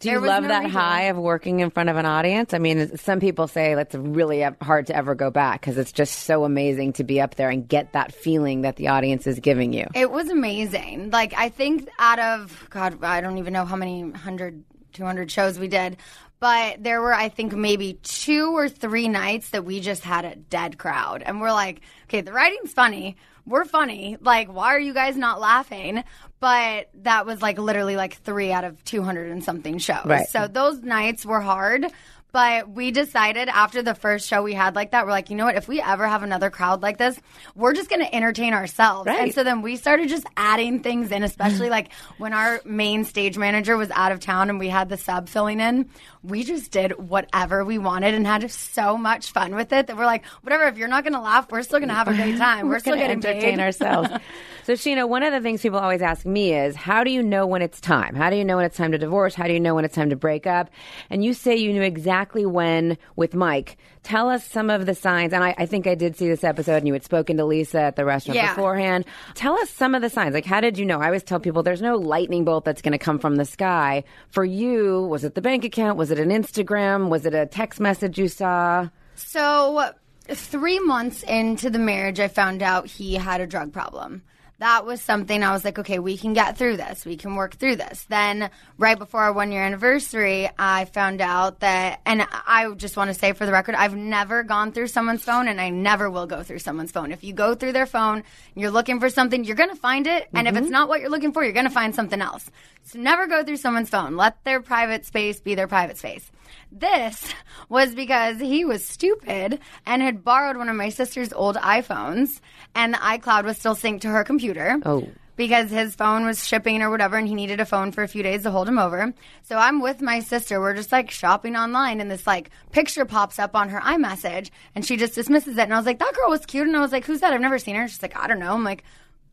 Do you love no that redo. high of working in front of an audience? I mean, some people say it's really hard to ever go back because it's just so amazing to be up there and get that feeling that the audience is giving you. It was amazing. Like, I think out of, God, I don't even know how many 100, 200 shows we did, but there were, I think, maybe two or three nights that we just had a dead crowd. And we're like, okay, the writing's funny. We're funny. Like, why are you guys not laughing? But that was like literally like three out of 200 and something shows. Right. So those nights were hard. But we decided after the first show we had like that, we're like, you know what? If we ever have another crowd like this, we're just going to entertain ourselves. Right. And so then we started just adding things in, especially like when our main stage manager was out of town and we had the sub filling in. We just did whatever we wanted and had so much fun with it that we're like, whatever. If you're not going to laugh, we're still going to have a great time. We're, still gonna entertain paid. ourselves. so, Scheana, one of the things people always ask me is, how do you know when it's time? How do you know when it's time to divorce? How do you know when it's time to break up? And you say you knew exactly when with Mike. Tell us some of the signs. And I, I think I did see this episode, and you had spoken to Lisa at the restaurant Yeah. beforehand. Tell us some of the signs. Like, how did you know? I always tell people there's no lightning bolt that's going to come from the sky. For you, was it the bank account? Was it an Instagram? Was it a text message you saw? So, three months into the marriage, I found out he had a drug problem. That was something I was like, okay, we can get through this. We can work through this. Then, right before our one year anniversary, I found out that, and I just want to say for the record, I've never gone through someone's phone and I never will go through someone's phone. If you go through their phone you're looking for something, you're going to find it. And if it's mm-hmm. not what you're looking for, you're going to find something else. So never go through someone's phone. Let their private space be their private space. This was because he was stupid and had borrowed one of my sister's old iPhones, and the iCloud was still synced to her computer. Oh. Because his phone was shipping or whatever, and he needed a phone for a few days to hold him over. So I'm with my sister. We're just like shopping online, and this like picture pops up on her iMessage, and she just dismisses it. And I was like, "That girl was cute," and I was like, "Who's that? I've never seen her." She's like, "I don't know." I'm like,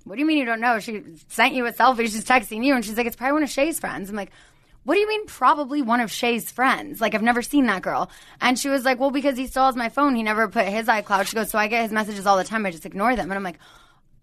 "What do you mean you don't know?" She sent you a selfie. She's texting you, and she's like, "It's probably one of Shay's friends." I'm like, what do you mean probably one of Shay's friends? Like I've never seen that girl. And she was like, well, because he still has my phone. He never put his iCloud. She goes, so I get his messages all the time. I just ignore them. And I'm like,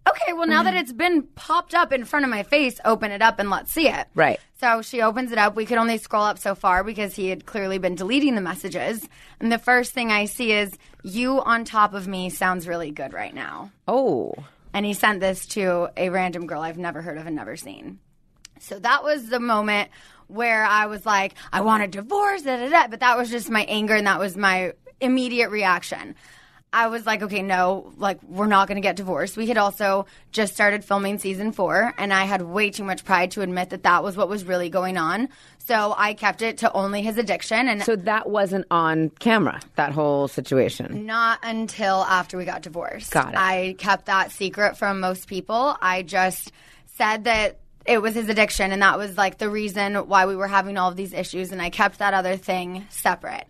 okay, well now that mm-hmm. it's been popped up in front of my face, open it up and let's see it. Right. So she opens it up. We could only scroll up so far because he had clearly been deleting the messages. And the first thing I see is, you on top of me sounds really good right now. Oh. And he sent this to a random girl I've never heard of and never seen. So that was the moment where I was like, I want a divorce, da, da, da. but that was just my anger and that was my immediate reaction. I was like, okay, no, like, we're not going to get divorced. We had also just started filming season four, and I had way too much pride to admit that that was what was really going on. So I kept it to only his addiction and So that wasn't on camera, that whole situation. not until after we got divorced. Got it. I kept that secret from most people. I just said that it was his addiction and that was like the reason why we were having all of these issues and I kept that other thing separate.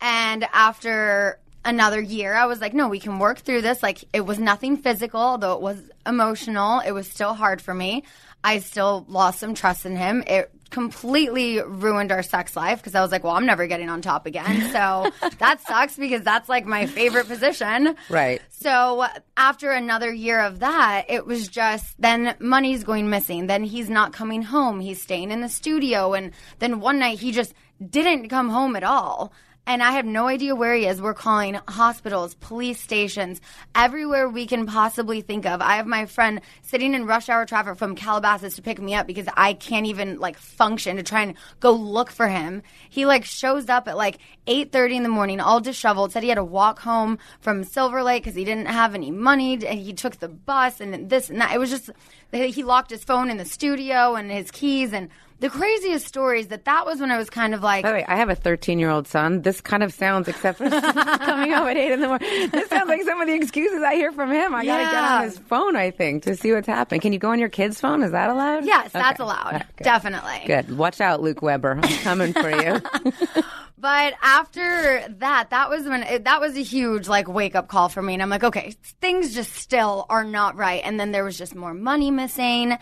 And after another year, I was like, no, we can work through this. Like it was nothing physical, although it was emotional. It was still hard for me. I still lost some trust in him. It completely ruined our sex life because I was like, well, I'm never getting on top again. So that sucks because that's like my favorite position. Right. So after another year of that, it was just then money's going missing. Then he's not coming home. He's staying in the studio. And then one night he just didn't come home at all. And I have no idea where he is. We're calling hospitals, police stations, everywhere we can possibly think of. I have my friend sitting in rush hour traffic from Calabasas to pick me up because I can't even like function to try and go look for him. He like shows up at like 8:30 in the morning, all disheveled. Said he had to walk home from Silver Lake because he didn't have any money, and he took the bus and this and that. It was just he locked his phone in the studio and his keys and the craziest story is that that was when I was kind of like, By the way, I have a 13 year old son. This kind of sounds, except for coming home at 8 in the morning, this sounds like some of the excuses I hear from him. I got to get on his phone, I think, to see what's happening. Can you go on your kid's phone? Is that allowed? yes, that's allowed, All right, good. definitely. Good. Watch out, Luke Weber. I'm coming for you. But after that, that was when it, that was a huge like wake up call for me, and I'm like, okay, things just still are not right. And then there was just more money missing,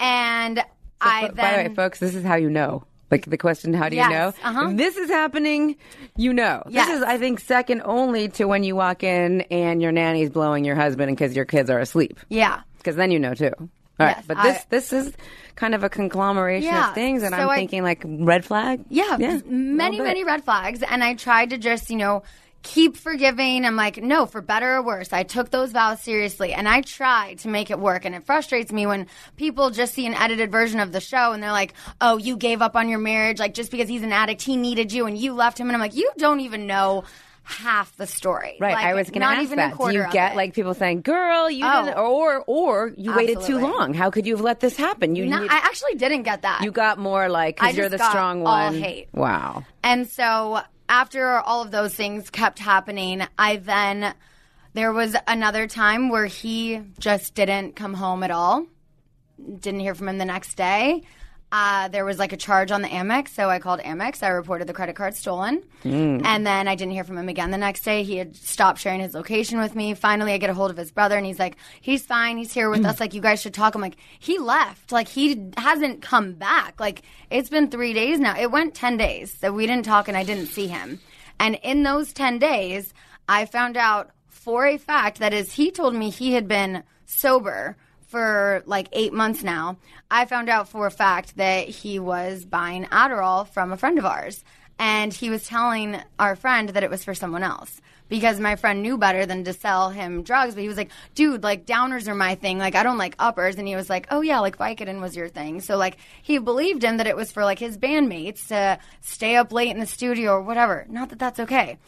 and I then By the way, folks, this is how you know. Like the question, how do you know? uh-huh. This is happening, you know. Yes. This is, I think, second only to when you walk in and your nanny's blowing your husband because your kids are asleep. yeah. Because then you know too. All right, Yes, but I- this this is kind of a conglomeration Yeah, of things, and so I'm I- thinking like red flag. Yeah, yeah, many, many red flags. And I tried to just, you know, keep forgiving. I'm like, no, for better or worse. I took those vows seriously and I tried to make it work. And it frustrates me when people just see an edited version of the show and they're like, oh, you gave up on your marriage. Like, just because he's an addict, he needed you and you left him. And I'm like, you don't even know half the story. Right, Like, I was going to ask even that. Do you get like people saying, "Girl, you Oh. didn't," or or you waited too long? How could you have let this happen? You No, need- I actually didn't get that. you got more like because you're the strong one. hate. Wow. And so after all of those things kept happening, I then there was another time where he just didn't come home at all. Didn't hear from him the next day. Uh, there was like a charge on the Amex, so I called Amex. I reported the credit card stolen, and then I didn't hear from him again the next day. He had stopped sharing his location with me. Finally, I get a hold of his brother, and he's like, "He's fine. He's here with us. Like, you guys should talk." I'm like, "He left. Like, he hasn't come back. Like, it's been three days now. It went ten days that we didn't talk, and I didn't see him. And in those ten days, I found out for a fact that is he told me he had been sober for like eight months now. I found out for a fact that he was buying Adderall from a friend of ours. And he was telling our friend that it was for someone else. Because my friend knew better than to sell him drugs, but he was like, dude, like downers are my thing. Like I don't like uppers. And he was like, oh yeah, like Vicodin was your thing. So like he believed him that it was for like his bandmates to stay up late in the studio or whatever. Not that that's okay.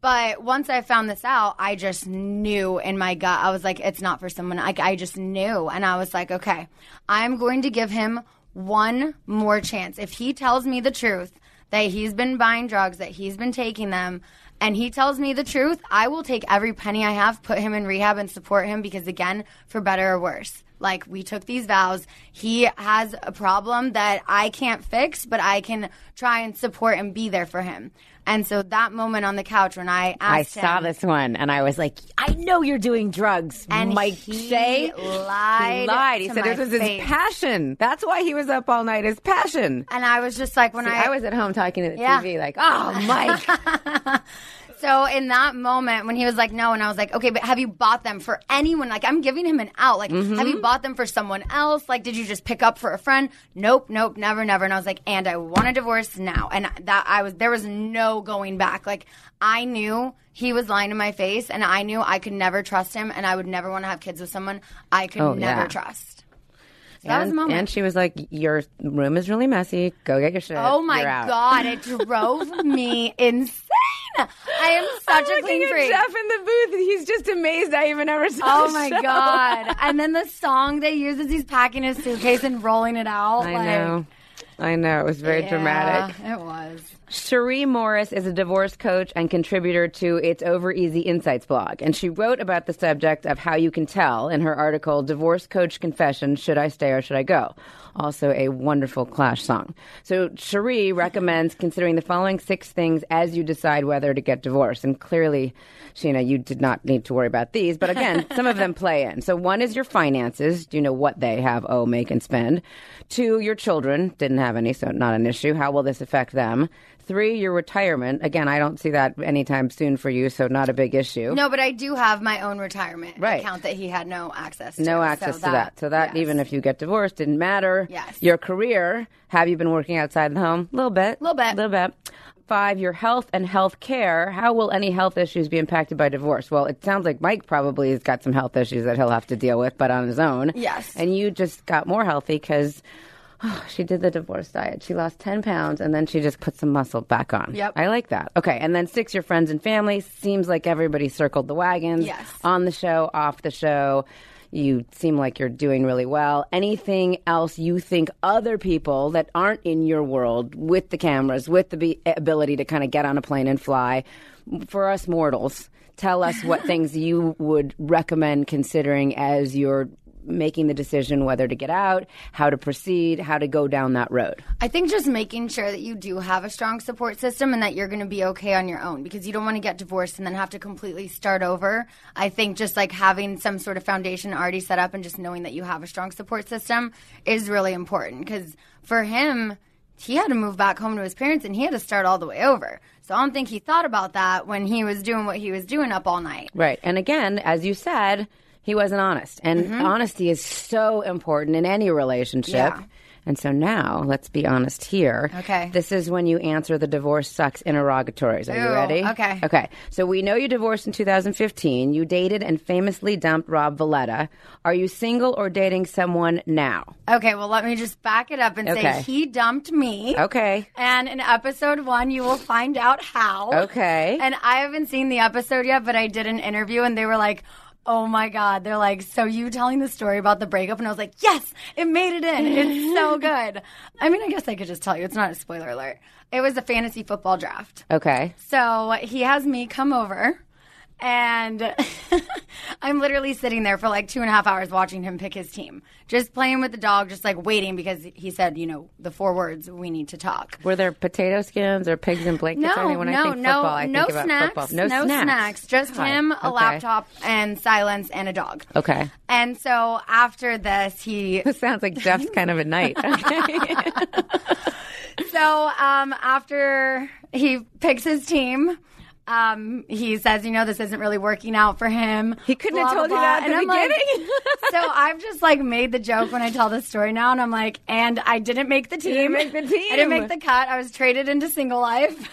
But once I found this out, I just knew in my gut. I was like, it's not for someone. I just knew. And I was like, okay, I'm going to give him one more chance. If he tells me the truth that he's been buying drugs, that he's been taking them, and he tells me the truth, I will take every penny I have, put him in rehab, and support him because, again, for better or worse. Like, we took these vows. He has a problem that I can't fix, but I can try and support and be there for him. And so that moment on the couch when I I saw him, this one and I was like, I know you're doing drugs. And Mike he say lied He lied. He said this was his passion. That's why he was up all night. His passion. and I was just like, when See, I, I was at home talking to the Yeah. TV, like, oh, Mike. So in that moment when he was like, no, and I was like, okay, but have you bought them for anyone? Like I'm giving him an out. Like, Mm-hmm. have you bought them for someone else? Like, did you just pick up for a friend? Nope, nope, never, never. And I was like, and I want a divorce now. And that I was, there was no going back. Like I knew he was lying to my face and I knew I could never trust him and I would never want to have kids with someone I could Oh, never yeah. trust. So that was and, and she was like, your room is really messy. Go get your shit. Oh my god, it drove me insane. I am such I'm a looking clean at freak. Jeff in the booth. He's just amazed I even ever saw Oh my show. god! And then the song they use is he's packing his suitcase and rolling it out. I like, know. I know. It was very yeah, dramatic. It was. Cherie Morris is a divorce coach and contributor to It's Over Easy Insights blog, and she wrote about the subject of how you can tell in her article, Divorce Coach Confession Should I Stay or Should I Go? Also, a wonderful Clash song. So, Cherie recommends considering the following six things as you decide whether to get divorced. And clearly, Scheana, you did not need to worry about these, but again, some of them play in. So, one is your finances. Do you know what they have, owe, make, and spend? Two, your children. Didn't have any, so not an issue. How will this affect them? Three, your retirement. Again, I don't see that anytime soon for you, so not a big issue. No, but I do have my own retirement Right. account that he had no access to. No so access to that. So that yes. even if you get divorced, didn't matter. Yes. Your career. Have you been working outside the home? A little bit. A Little bit. A little bit. Five, your health and health care. How will any health issues be impacted by divorce? Well, it sounds like Mike probably has got some health issues that he'll have to deal with, but on his own. Yes. And you just got more healthy because she did the divorce diet. She lost 10 pounds and then she just put some muscle back on. Yep. I like that. Okay. And then six, your friends and family. Seems like everybody circled the wagons Yes. on the show, off the show. You seem like you're doing really well. Anything else you think other people that aren't in your world with the cameras, with the be- ability to kind of get on a plane and fly, for us mortals, tell us what things you would recommend considering as you're making the decision whether to get out, how to proceed, how to go down that road. I think just making sure that you do have a strong support system and that you're going to be okay on your own because you don't want to get divorced and then have to completely start over. I think just like having some sort of foundation already set up and just knowing that you have a strong support system is really important because for him, he had to move back home to his parents and he had to start all the way over. So I don't think he thought about that when he was doing what he was doing up all night. Right. And again, as you said, He wasn't honest. And mm-hmm. honesty is so important in any relationship. Yeah. And so now, let's be honest here. Okay. This is when you answer the divorce sucks interrogatories. Are you ready? okay. Okay. So we know you divorced in 2015. You dated and famously dumped Rob Valletta. Are you single or dating someone now? Okay, well, let me just back it up and Okay. say he dumped me. Okay. And in episode one, you will find out how. Okay. And I haven't seen the episode yet, but I did an interview and they were like, Oh my God. They're like, So you telling the story about the breakup? And I was like, Yes, it made it in. It's so good. I mean, I guess I could just tell you. It's not a spoiler alert. It was a fantasy football draft. Okay. So he has me come over, and I'm literally sitting there for like two and a half hours watching him pick his team, just playing with the dog, just like waiting because he said, you know, the four words we need to talk. Were there potato skins or pigs in blankets? I No, mean, when no, I think no, football, I no think about snacks, football. no, No, snacks, just God. him, a Okay. laptop, and silence, and a dog. Okay. And so after this, he This sounds like Jeff's kind of a night. Okay. so um, after he picks his team, um, he says, you know, this isn't really working out for him. He couldn't have told blah, you that at the And I'm like- so I've just like made the joke when I tell this story now, and I'm like, and I didn't make the team. didn't make the team. I didn't make the cut. I was traded into single life.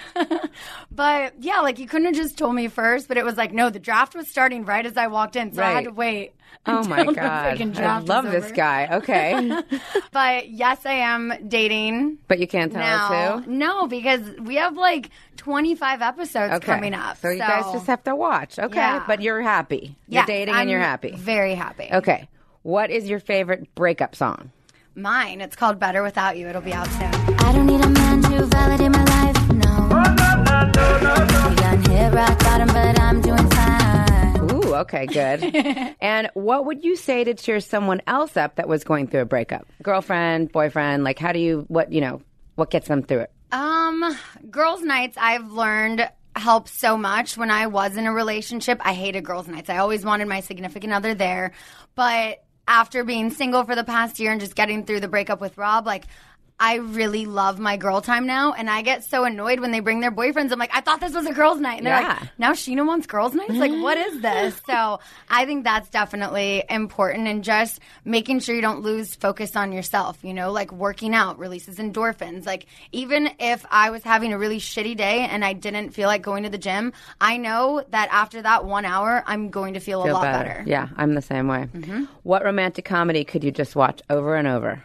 but yeah, like you couldn't have just told me first. But it was like, no, the draft was starting right as I walked in, so I had to wait. Oh my god! I love this guy. Okay, But yes, I am dating but you can't tell now. us who. No, because we have like 25 episodes Okay, coming up. so you guys just have to watch. Okay, Yeah. but you're happy. You're Yes, dating I'm and you're happy. Very happy. Okay, what is your favorite breakup song? Mine. It's called Better Without You. It'll be out soon. I don't need a man to validate my life, no. You done hit rock bottom, but I'm doing fine. Ooh, okay, good. and what would you say to cheer someone else up that was going through a breakup? Girlfriend, boyfriend, like how do you what, you know, what gets them through it? Um, girls' nights, I've learned help so much. When I was in a relationship, I hated girls' nights. I always wanted my significant other there. But after being single for the past year and just getting through the breakup with Rob, like, I really love my girl time now, and I get so annoyed when they bring their boyfriends. I'm like, I thought this was a girls' night, and they're Yeah. like, now Scheana wants girls' nights. Like, what is this? So I think that's definitely important, and just making sure you don't lose focus on yourself. You know, like working out releases endorphins. Like even if I was having a really shitty day and I didn't feel like going to the gym, I know that after that one hour, I'm going to feel, Feel a lot better. Yeah, I'm the same way. Mm-hmm. What romantic comedy could you just watch over and over?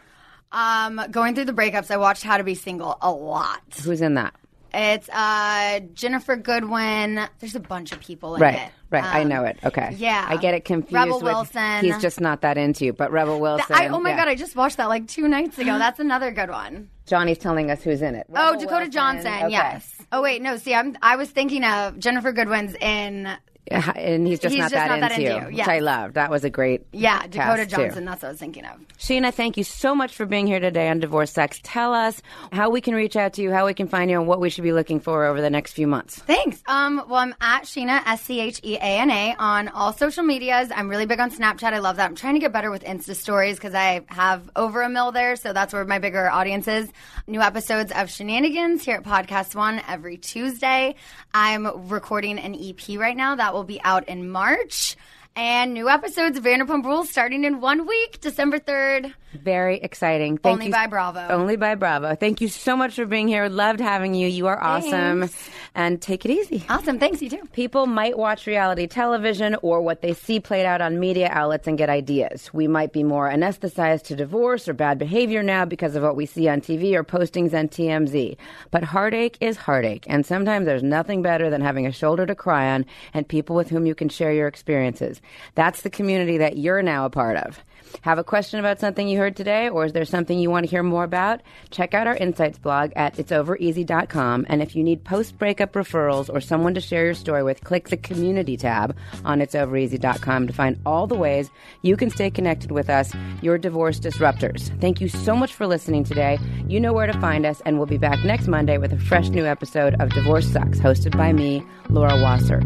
Um, going through the breakups, I watched How to Be Single a lot. Who's in that? It's uh Ginnifer Goodwin. There's a bunch of people in Right, it. right. I Um, know it. Okay. yeah. I get it confused Rebel with Wilson. He's just not that into you, but Rebel Wilson. I, oh my yeah. god, I just watched that like two nights ago. That's another good one. Johnny's telling us who's in it. Oh, Dakota Wilson. Johnson. Okay. Yes. Oh wait, no. See, I'm. I was thinking of Ginnifer Goodwin's in. Yeah, And he's just He's not just that not that into you, into you, which. I love. That was a great Yeah, Dakota cast, too. Johnson. That's what I was thinking of. Scheana, thank you so much for being here today on Divorce Sex. Tell us how we can reach out to you, how we can find you, and what we should be looking for over the next few months. Thanks. Um, well, I'm at Scheana S C H E A N A on all social medias. I'm really big on Snapchat. I love that. I'm trying to get better with Insta stories because I have over a mil there, so that's where my bigger audience is. New episodes of Scheananigans here at Podcast One every Tuesday. I'm recording an EP right now that will be out in March. And new episodes of Vanderpump Rules starting in one week, December 3rd. Very exciting. Thank Only you. by Bravo. Only by Bravo. Thank you so much for being here. Loved having you. You are awesome. Thanks. And take it easy. Awesome. Thanks, you too. People might watch reality television or what they see played out on media outlets and get ideas. We might be more anesthetized to divorce or bad behavior now because of what we see on TV or postings on TMZ. But heartache is heartache, and sometimes there's nothing better than having a shoulder to cry on and people with whom you can share your experiences. That's the community that you're now a part of. Have a question about something you heard today, or is there something you want to hear more about? Check out our insights blog at it'sovereasy.com. And if you need post breakup referrals or someone to share your story with, click the community tab on it'sovereasy.com to find all the ways you can stay connected with us, your divorce disruptors. Thank you so much for listening today. You know where to find us, and we'll be back next Monday with a fresh new episode of Divorce Sucks, hosted by me, Laura Wasser.